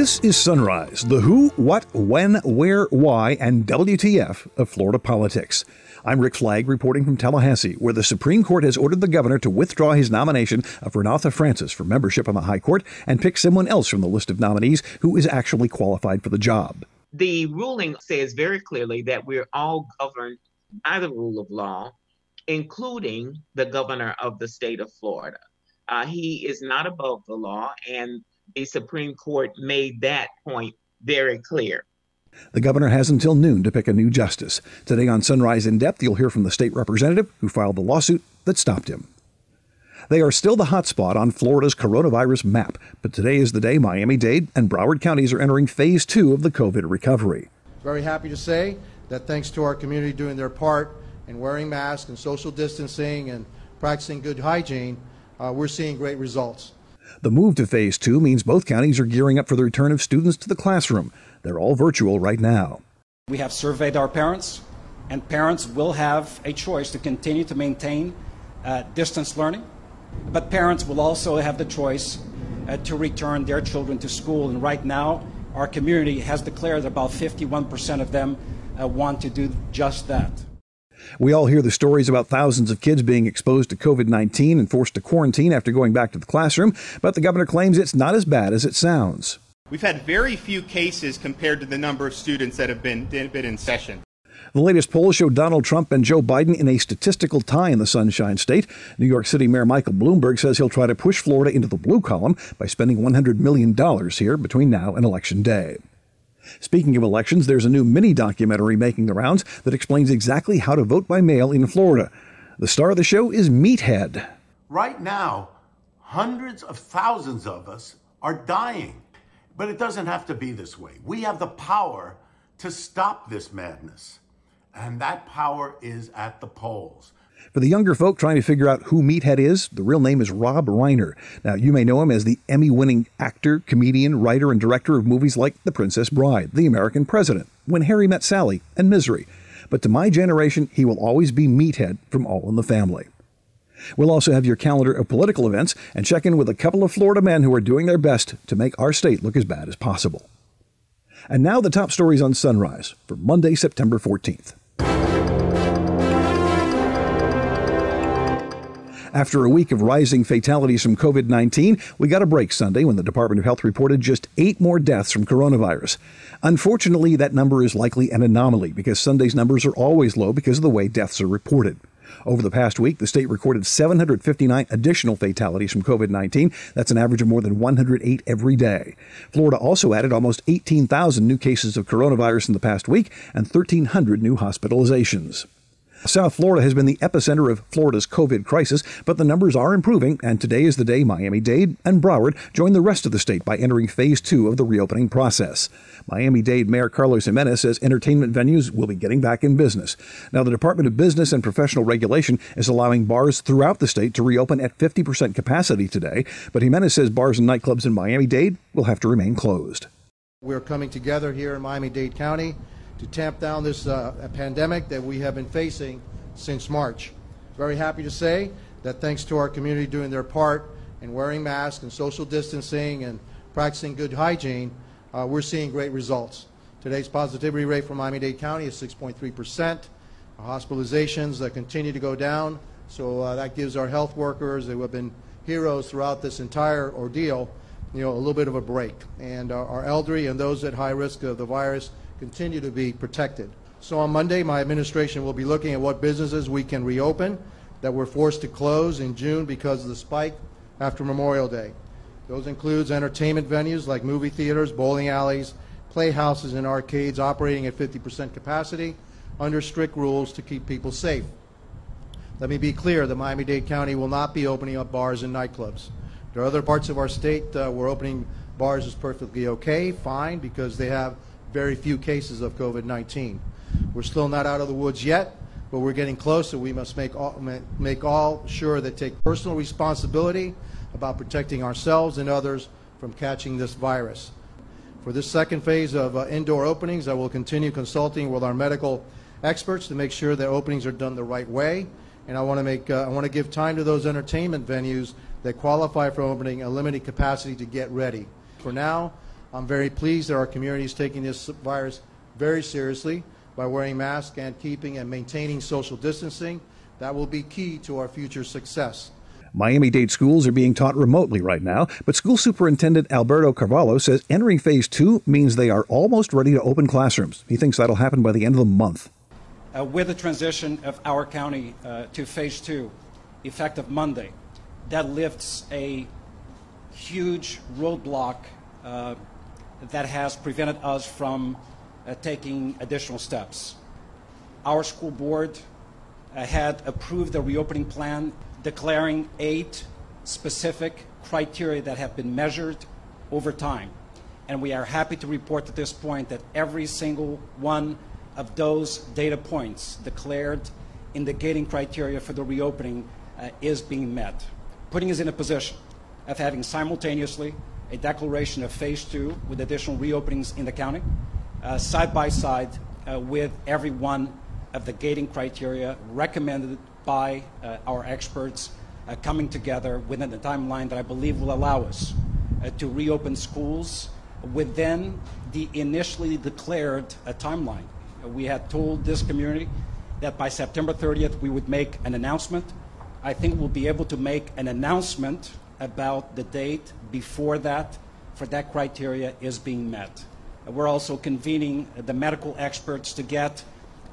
This is Sunrise, the who, what, when, where, why, and WTF of Florida politics. I'm Rick Flagg reporting from Tallahassee, where the Supreme Court has ordered the governor to withdraw his nomination of Renatha Francis for membership on the High Court and pick someone else from the list of nominees who is actually qualified for the job. The ruling says very clearly that we're all governed by the rule of law, including the governor of the state of Florida. Uh, he is not above the law, and the Supreme Court made that point very clear. The governor has until noon to pick a new justice. Today on Sunrise in Depth, you'll hear from the state representative who filed the lawsuit that stopped him. They are still the hotspot on Florida's coronavirus map, but today is the day Miami Dade and Broward counties are entering phase two of the COVID recovery. Very happy to say that thanks to our community doing their part in wearing masks and social distancing and practicing good hygiene, uh, we're seeing great results. The move to phase two means both counties are gearing up for the return of students to the classroom. They're all virtual right now. We have surveyed our parents, and parents will have a choice to continue to maintain uh, distance learning, but parents will also have the choice uh, to return their children to school. And right now, our community has declared about 51% of them uh, want to do just that. We all hear the stories about thousands of kids being exposed to COVID 19 and forced to quarantine after going back to the classroom, but the governor claims it's not as bad as it sounds. We've had very few cases compared to the number of students that have been, been in session. The latest polls show Donald Trump and Joe Biden in a statistical tie in the Sunshine State. New York City Mayor Michael Bloomberg says he'll try to push Florida into the blue column by spending $100 million here between now and Election Day. Speaking of elections, there's a new mini documentary making the rounds that explains exactly how to vote by mail in Florida. The star of the show is Meathead. Right now, hundreds of thousands of us are dying. But it doesn't have to be this way. We have the power to stop this madness. And that power is at the polls. For the younger folk trying to figure out who Meathead is, the real name is Rob Reiner. Now, you may know him as the Emmy winning actor, comedian, writer, and director of movies like The Princess Bride, The American President, When Harry Met Sally, and Misery. But to my generation, he will always be Meathead from All in the Family. We'll also have your calendar of political events and check in with a couple of Florida men who are doing their best to make our state look as bad as possible. And now the top stories on Sunrise for Monday, September 14th. After a week of rising fatalities from COVID 19, we got a break Sunday when the Department of Health reported just eight more deaths from coronavirus. Unfortunately, that number is likely an anomaly because Sunday's numbers are always low because of the way deaths are reported. Over the past week, the state recorded 759 additional fatalities from COVID 19. That's an average of more than 108 every day. Florida also added almost 18,000 new cases of coronavirus in the past week and 1,300 new hospitalizations. South Florida has been the epicenter of Florida's COVID crisis, but the numbers are improving, and today is the day Miami Dade and Broward join the rest of the state by entering phase two of the reopening process. Miami Dade Mayor Carlos Gimenez says entertainment venues will be getting back in business. Now, the Department of Business and Professional Regulation is allowing bars throughout the state to reopen at 50% capacity today, but Gimenez says bars and nightclubs in Miami Dade will have to remain closed. We're coming together here in Miami Dade County to tamp down this uh, pandemic that we have been facing since March. Very happy to say that thanks to our community doing their part in wearing masks and social distancing and practicing good hygiene, uh, we're seeing great results. Today's positivity rate for Miami-Dade County is 6.3 percent. Hospitalizations uh, continue to go down, so uh, that gives our health workers who have been heroes throughout this entire ordeal, you know, a little bit of a break. And our elderly and those at high risk of the virus continue to be protected. So on Monday, my administration will be looking at what businesses we can reopen that were forced to close in June because of the spike after Memorial Day. Those includes entertainment venues like movie theaters, bowling alleys, playhouses, and arcades operating at 50% capacity under strict rules to keep people safe. Let me be clear, the Miami-Dade County will not be opening up bars and nightclubs. There are other parts of our state uh, where opening bars is perfectly okay, fine, because they have very few cases of COVID-19. We're still not out of the woods yet, but we're getting closer. We must make all, make all sure that take personal responsibility about protecting ourselves and others from catching this virus. For this second phase of uh, indoor openings, I will continue consulting with our medical experts to make sure that openings are done the right way. And I want to make uh, I want to give time to those entertainment venues that qualify for opening a limited capacity to get ready. For now, I'm very pleased that our community is taking this virus very seriously by wearing masks and keeping and maintaining social distancing. That will be key to our future success. Miami Dade schools are being taught remotely right now, but school superintendent Alberto Carvalho says entering phase two means they are almost ready to open classrooms. He thinks that'll happen by the end of the month. Uh, with the transition of our county uh, to phase two, effective Monday, that lifts a huge roadblock uh, that has prevented us from uh, taking additional steps. Our school board uh, had approved the reopening plan declaring eight specific criteria that have been measured over time. And we are happy to report at this point that every single one of those data points declared in the gating criteria for the reopening uh, is being met, putting us in a position of having simultaneously a declaration of phase two with additional reopenings in the county, uh, side by side uh, with every one of the gating criteria recommended by uh, our experts uh, coming together within the timeline that I believe will allow us uh, to reopen schools within the initially declared uh, timeline. we had told this community that by September 30th we would make an announcement. I think we'll be able to make an announcement about the date before that for that criteria is being met. We're also convening the medical experts to get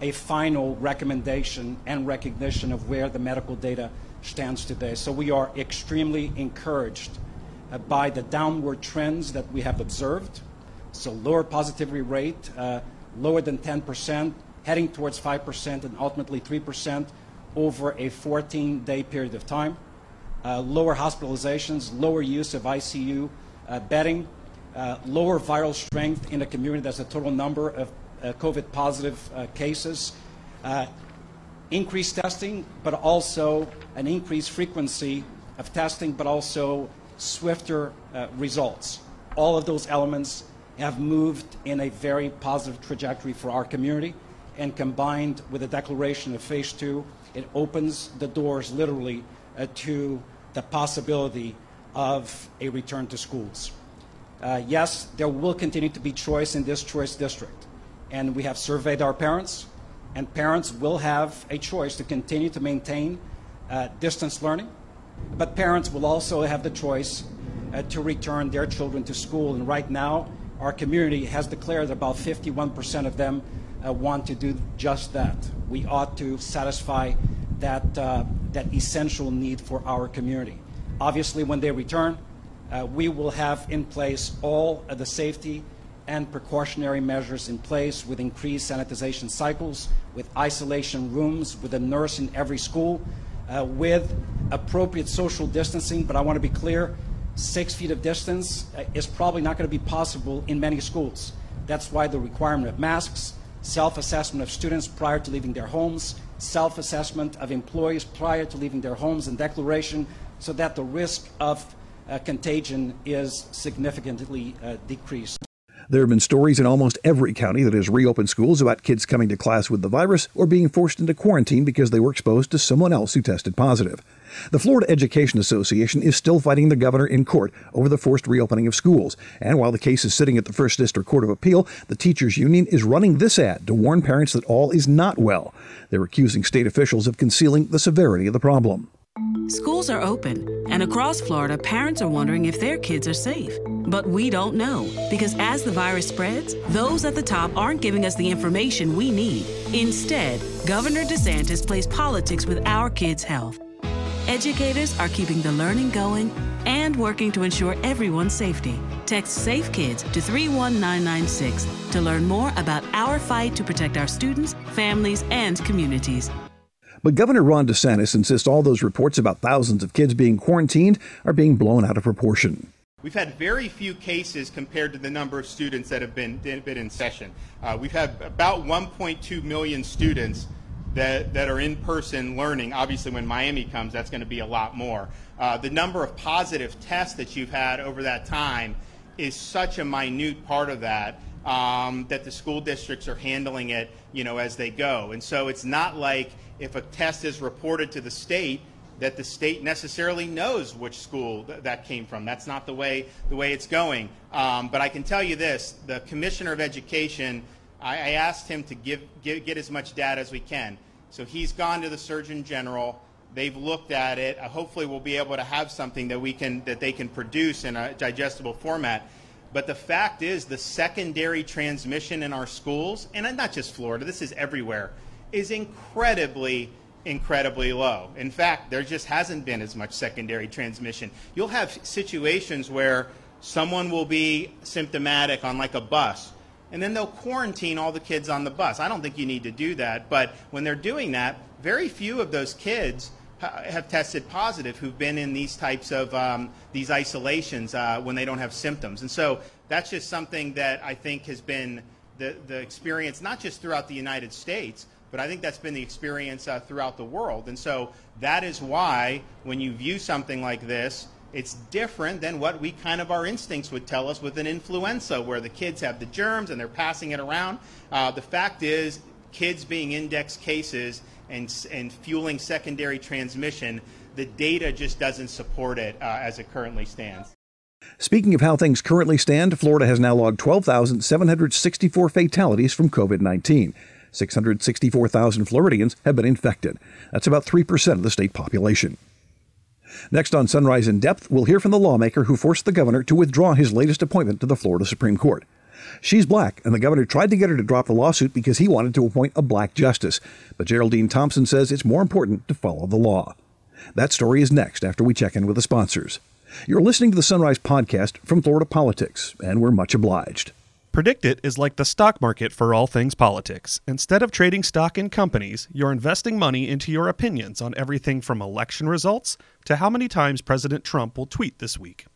a final recommendation and recognition of where the medical data stands today. So we are extremely encouraged uh, by the downward trends that we have observed. So lower positivity rate, uh, lower than 10%, heading towards 5% and ultimately 3% over a 14-day period of time. Uh, lower hospitalizations, lower use of ICU uh, bedding, uh, lower viral strength in the community. That's the total number of uh, COVID positive uh, cases, uh, increased testing, but also an increased frequency of testing, but also swifter results. All of those elements have moved in a very positive trajectory for our community. And combined with the declaration of phase two, it opens the doors literally uh, to the possibility of a return to schools. Uh, yes, there will continue to be choice in this choice district and we have surveyed our parents, and parents will have a choice to continue to maintain uh, distance learning, but parents will also have the choice uh, to return their children to school. And right now, our community has declared about 51% of them uh, want to do just that. We ought to satisfy that, uh, that essential need for our community. Obviously, when they return, uh, we will have in place all of the safety and precautionary measures in place with increased sanitization cycles, with isolation rooms, with a nurse in every school, uh, with appropriate social distancing. But I want to be clear six feet of distance uh, is probably not going to be possible in many schools. That's why the requirement of masks, self assessment of students prior to leaving their homes, self assessment of employees prior to leaving their homes, and declaration so that the risk of uh, contagion is significantly uh, decreased. There have been stories in almost every county that has reopened schools about kids coming to class with the virus or being forced into quarantine because they were exposed to someone else who tested positive. The Florida Education Association is still fighting the governor in court over the forced reopening of schools. And while the case is sitting at the First District Court of Appeal, the teachers union is running this ad to warn parents that all is not well. They're accusing state officials of concealing the severity of the problem. Schools are open, and across Florida, parents are wondering if their kids are safe. But we don't know because as the virus spreads, those at the top aren't giving us the information we need. Instead, Governor DeSantis plays politics with our kids' health. Educators are keeping the learning going and working to ensure everyone's safety. Text Safe Kids to 31996 to learn more about our fight to protect our students, families, and communities. But Governor Ron DeSantis insists all those reports about thousands of kids being quarantined are being blown out of proportion. We've had very few cases compared to the number of students that have been, been in session. Uh, we've had about 1.2 million students that, that are in person learning. Obviously, when Miami comes, that's going to be a lot more. Uh, the number of positive tests that you've had over that time is such a minute part of that um, that the school districts are handling it, you know, as they go. And so it's not like if a test is reported to the state, that the state necessarily knows which school th- that came from. That's not the way the way it's going. Um, but I can tell you this: the commissioner of education, I, I asked him to give, give, get as much data as we can. So he's gone to the surgeon general. They've looked at it. Uh, hopefully, we'll be able to have something that we can that they can produce in a digestible format. But the fact is, the secondary transmission in our schools, and not just Florida, this is everywhere, is incredibly incredibly low. In fact, there just hasn't been as much secondary transmission. You'll have situations where someone will be symptomatic on like a bus, and then they'll quarantine all the kids on the bus. I don't think you need to do that, but when they're doing that, very few of those kids have tested positive who've been in these types of um, these isolations uh, when they don't have symptoms. And so that's just something that I think has been the, the experience, not just throughout the United States, but I think that's been the experience uh, throughout the world. And so that is why when you view something like this, it's different than what we kind of our instincts would tell us with an influenza, where the kids have the germs and they're passing it around. Uh, the fact is, kids being index cases and, and fueling secondary transmission, the data just doesn't support it uh, as it currently stands. Speaking of how things currently stand, Florida has now logged 12,764 fatalities from COVID 19. 664,000 Floridians have been infected. That's about 3% of the state population. Next on Sunrise in Depth, we'll hear from the lawmaker who forced the governor to withdraw his latest appointment to the Florida Supreme Court. She's black, and the governor tried to get her to drop the lawsuit because he wanted to appoint a black justice. But Geraldine Thompson says it's more important to follow the law. That story is next after we check in with the sponsors. You're listening to the Sunrise Podcast from Florida Politics, and we're much obliged. PredictIt is like the stock market for all things politics. Instead of trading stock in companies, you're investing money into your opinions on everything from election results to how many times President Trump will tweet this week.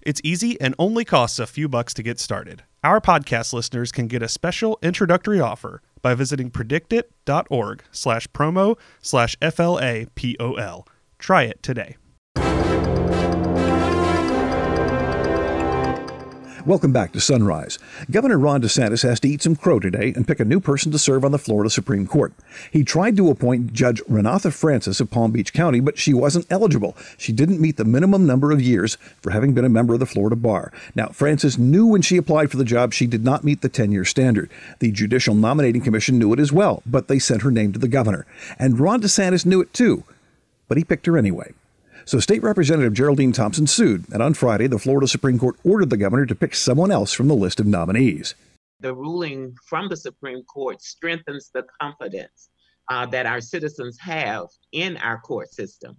It's easy and only costs a few bucks to get started. Our podcast listeners can get a special introductory offer by visiting predictit.org slash promo slash FLAPOL. Try it today. Welcome back to Sunrise. Governor Ron DeSantis has to eat some crow today and pick a new person to serve on the Florida Supreme Court. He tried to appoint Judge Renatha Francis of Palm Beach County, but she wasn't eligible. She didn't meet the minimum number of years for having been a member of the Florida Bar. Now, Francis knew when she applied for the job she did not meet the 10 year standard. The Judicial Nominating Commission knew it as well, but they sent her name to the governor. And Ron DeSantis knew it too, but he picked her anyway. So State Representative Geraldine Thompson sued, and on Friday, the Florida Supreme Court ordered the governor to pick someone else from the list of nominees. The ruling from the Supreme Court strengthens the confidence uh, that our citizens have in our court system.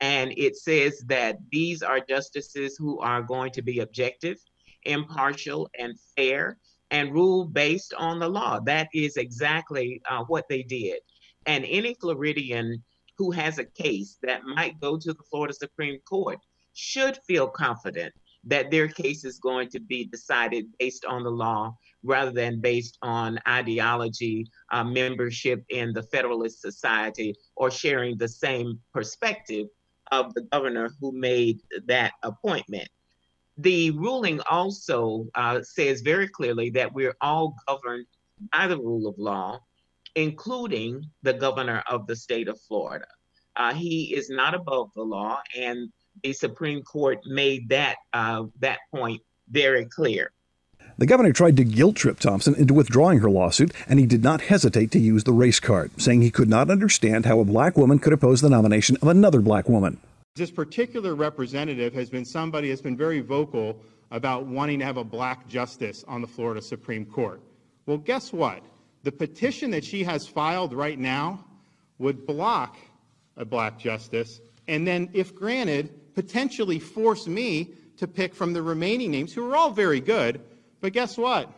And it says that these are justices who are going to be objective, impartial, and fair, and rule based on the law. That is exactly uh, what they did. And any Floridian who has a case that might go to the Florida Supreme Court should feel confident that their case is going to be decided based on the law rather than based on ideology, uh, membership in the Federalist Society, or sharing the same perspective of the governor who made that appointment. The ruling also uh, says very clearly that we're all governed by the rule of law including the governor of the state of Florida. Uh, he is not above the law, and the Supreme Court made that uh, that point very clear. The governor tried to guilt trip Thompson into withdrawing her lawsuit, and he did not hesitate to use the race card, saying he could not understand how a black woman could oppose the nomination of another black woman. This particular representative has been somebody that's been very vocal about wanting to have a black justice on the Florida Supreme Court. Well, guess what? The petition that she has filed right now would block a black justice, and then, if granted, potentially force me to pick from the remaining names, who are all very good, but guess what?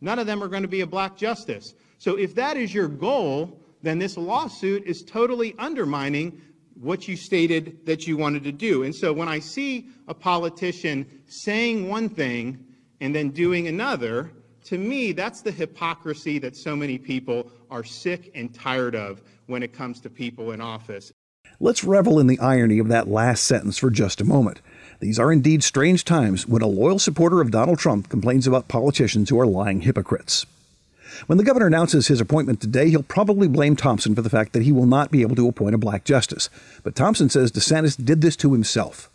None of them are going to be a black justice. So if that is your goal, then this lawsuit is totally undermining what you stated that you wanted to do. And so when I see a politician saying one thing and then doing another, to me, that's the hypocrisy that so many people are sick and tired of when it comes to people in office. Let's revel in the irony of that last sentence for just a moment. These are indeed strange times when a loyal supporter of Donald Trump complains about politicians who are lying hypocrites. When the governor announces his appointment today, he'll probably blame Thompson for the fact that he will not be able to appoint a black justice. But Thompson says DeSantis did this to himself.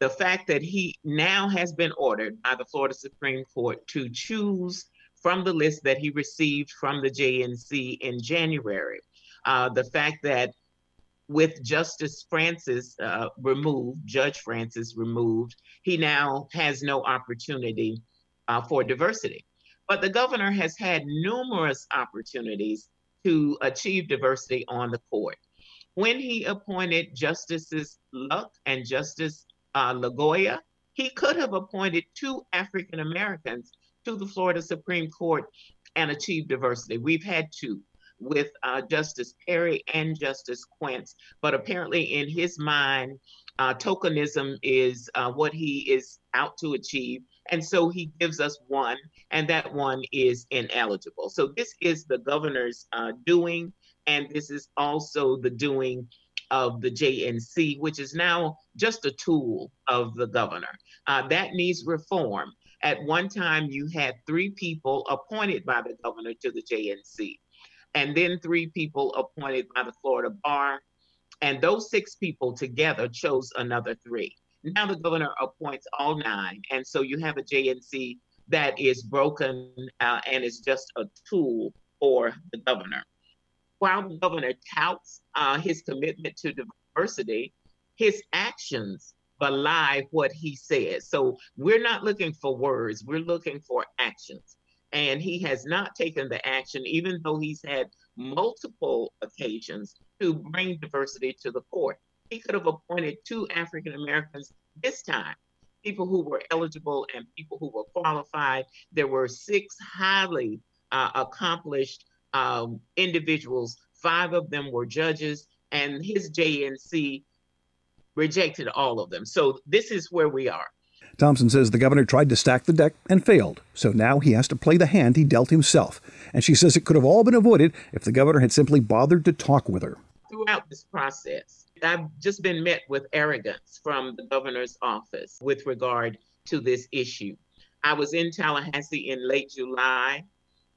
The fact that he now has been ordered by the Florida Supreme Court to choose from the list that he received from the JNC in January. Uh, the fact that with Justice Francis uh, removed, Judge Francis removed, he now has no opportunity uh, for diversity. But the governor has had numerous opportunities to achieve diversity on the court. When he appointed Justices Luck and Justice uh, Lagoa, he could have appointed two African Americans to the Florida Supreme Court and achieved diversity. We've had two with uh, Justice Perry and Justice Quince, but apparently in his mind, uh, tokenism is uh, what he is out to achieve. And so he gives us one, and that one is ineligible. So this is the governor's uh, doing, and this is also the doing of the JNC, which is now just a tool of the governor. Uh, that needs reform. At one time, you had three people appointed by the governor to the JNC, and then three people appointed by the Florida Bar. And those six people together chose another three. Now the governor appoints all nine. And so you have a JNC that is broken uh, and is just a tool for the governor. While the governor touts uh, his commitment to diversity, his actions belie what he says. So we're not looking for words, we're looking for actions. And he has not taken the action, even though he's had multiple occasions to bring diversity to the court. He could have appointed two African Americans this time, people who were eligible and people who were qualified. There were six highly uh, accomplished um, individuals, five of them were judges, and his JNC rejected all of them. So this is where we are. Thompson says the governor tried to stack the deck and failed, so now he has to play the hand he dealt himself. And she says it could have all been avoided if the governor had simply bothered to talk with her. Throughout this process, I've just been met with arrogance from the governor's office with regard to this issue. I was in Tallahassee in late July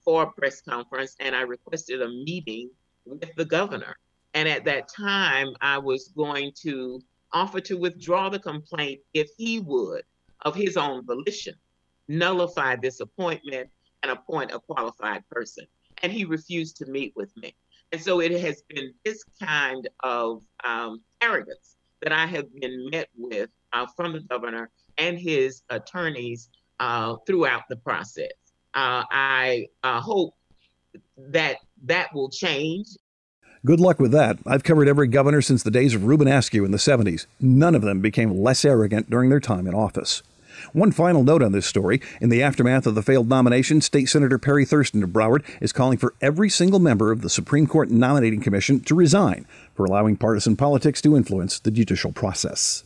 for a press conference and I requested a meeting with the governor. And at that time, I was going to offer to withdraw the complaint if he would, of his own volition, nullify this appointment and appoint a qualified person. And he refused to meet with me. And so it has been this kind of um, arrogance that I have been met with uh, from the governor and his attorneys uh, throughout the process. Uh, I uh, hope that that will change Good luck with that. I've covered every governor since the days of Reuben Askew in the 70s. None of them became less arrogant during their time in office. One final note on this story. In the aftermath of the failed nomination, State Senator Perry Thurston of Broward is calling for every single member of the Supreme Court Nominating Commission to resign for allowing partisan politics to influence the judicial process.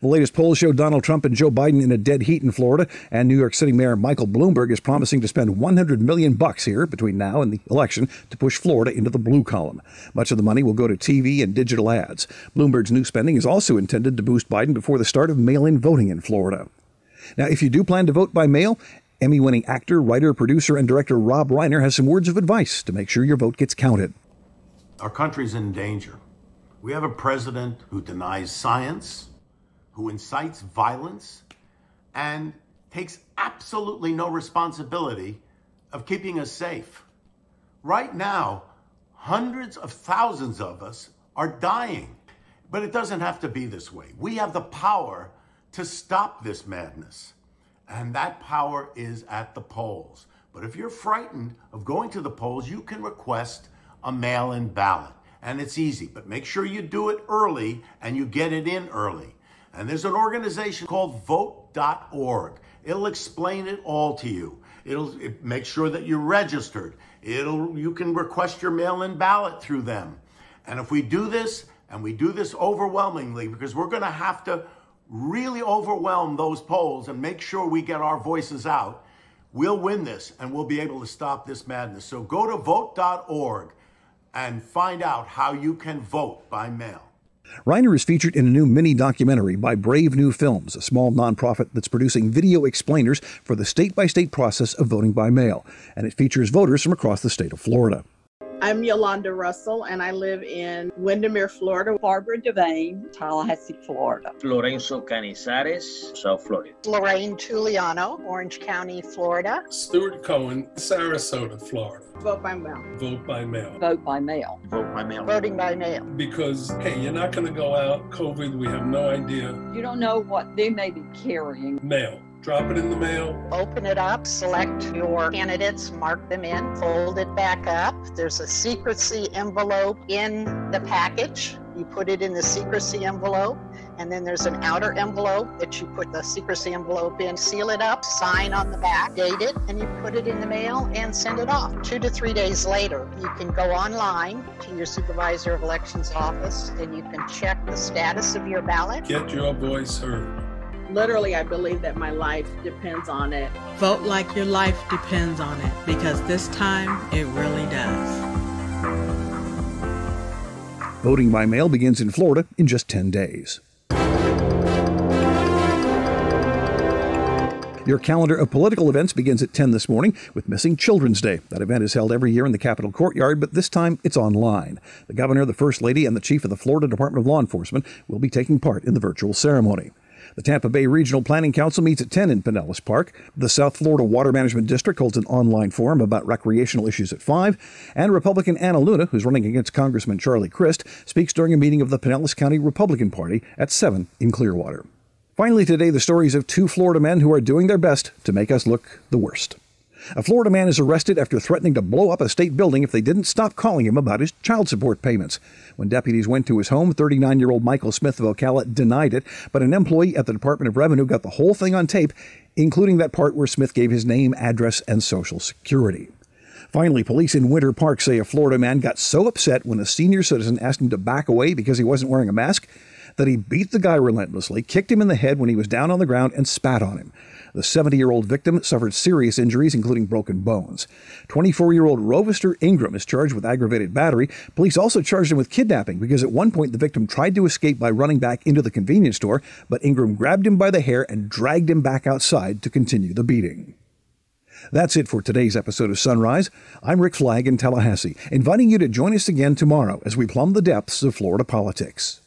The latest polls show Donald Trump and Joe Biden in a dead heat in Florida, and New York City Mayor Michael Bloomberg is promising to spend 100 million bucks here between now and the election to push Florida into the blue column. Much of the money will go to TV and digital ads. Bloomberg's new spending is also intended to boost Biden before the start of mail-in voting in Florida. Now, if you do plan to vote by mail, Emmy winning actor, writer, producer, and director Rob Reiner has some words of advice to make sure your vote gets counted. Our country's in danger. We have a president who denies science, who incites violence and takes absolutely no responsibility of keeping us safe. Right now, hundreds of thousands of us are dying. But it doesn't have to be this way. We have the power to stop this madness. And that power is at the polls. But if you're frightened of going to the polls, you can request a mail in ballot. And it's easy, but make sure you do it early and you get it in early. And there's an organization called vote.org. It'll explain it all to you. It'll it make sure that you're registered. It'll you can request your mail-in ballot through them. And if we do this and we do this overwhelmingly because we're going to have to really overwhelm those polls and make sure we get our voices out, we'll win this and we'll be able to stop this madness. So go to vote.org and find out how you can vote by mail. Reiner is featured in a new mini documentary by Brave New Films, a small nonprofit that's producing video explainers for the state by state process of voting by mail, and it features voters from across the state of Florida. I'm Yolanda Russell, and I live in Windermere, Florida. Barbara Devane, Tallahassee, Florida. Lorenzo Canizares, South Florida. Lorraine Tuliano, Orange County, Florida. Stuart Cohen, Sarasota, Florida. Vote by mail. Vote by mail. Vote by mail. Vote by mail. Voting by mail. Because, hey, you're not going to go out, COVID, we have no idea. You don't know what they may be carrying. Mail. Drop it in the mail. Open it up, select your candidates, mark them in, fold it back up. There's a secrecy envelope in the package. You put it in the secrecy envelope, and then there's an outer envelope that you put the secrecy envelope in, seal it up, sign on the back, date it, and you put it in the mail and send it off. Two to three days later, you can go online to your supervisor of elections office and you can check the status of your ballot. Get your voice heard. Literally, I believe that my life depends on it. Vote like your life depends on it because this time it really does. Voting by mail begins in Florida in just 10 days. Your calendar of political events begins at 10 this morning with Missing Children's Day. That event is held every year in the Capitol courtyard, but this time it's online. The governor, the first lady, and the chief of the Florida Department of Law Enforcement will be taking part in the virtual ceremony. The Tampa Bay Regional Planning Council meets at 10 in Pinellas Park. The South Florida Water Management District holds an online forum about recreational issues at 5. And Republican Anna Luna, who's running against Congressman Charlie Crist, speaks during a meeting of the Pinellas County Republican Party at 7 in Clearwater. Finally, today, the stories of two Florida men who are doing their best to make us look the worst. A Florida man is arrested after threatening to blow up a state building if they didn't stop calling him about his child support payments. When deputies went to his home, 39 year old Michael Smith of Ocala denied it, but an employee at the Department of Revenue got the whole thing on tape, including that part where Smith gave his name, address, and social security. Finally, police in Winter Park say a Florida man got so upset when a senior citizen asked him to back away because he wasn't wearing a mask that he beat the guy relentlessly, kicked him in the head when he was down on the ground, and spat on him. The 70 year old victim suffered serious injuries, including broken bones. 24 year old Rovester Ingram is charged with aggravated battery. Police also charged him with kidnapping because at one point the victim tried to escape by running back into the convenience store, but Ingram grabbed him by the hair and dragged him back outside to continue the beating. That's it for today's episode of Sunrise. I'm Rick Flagg in Tallahassee, inviting you to join us again tomorrow as we plumb the depths of Florida politics.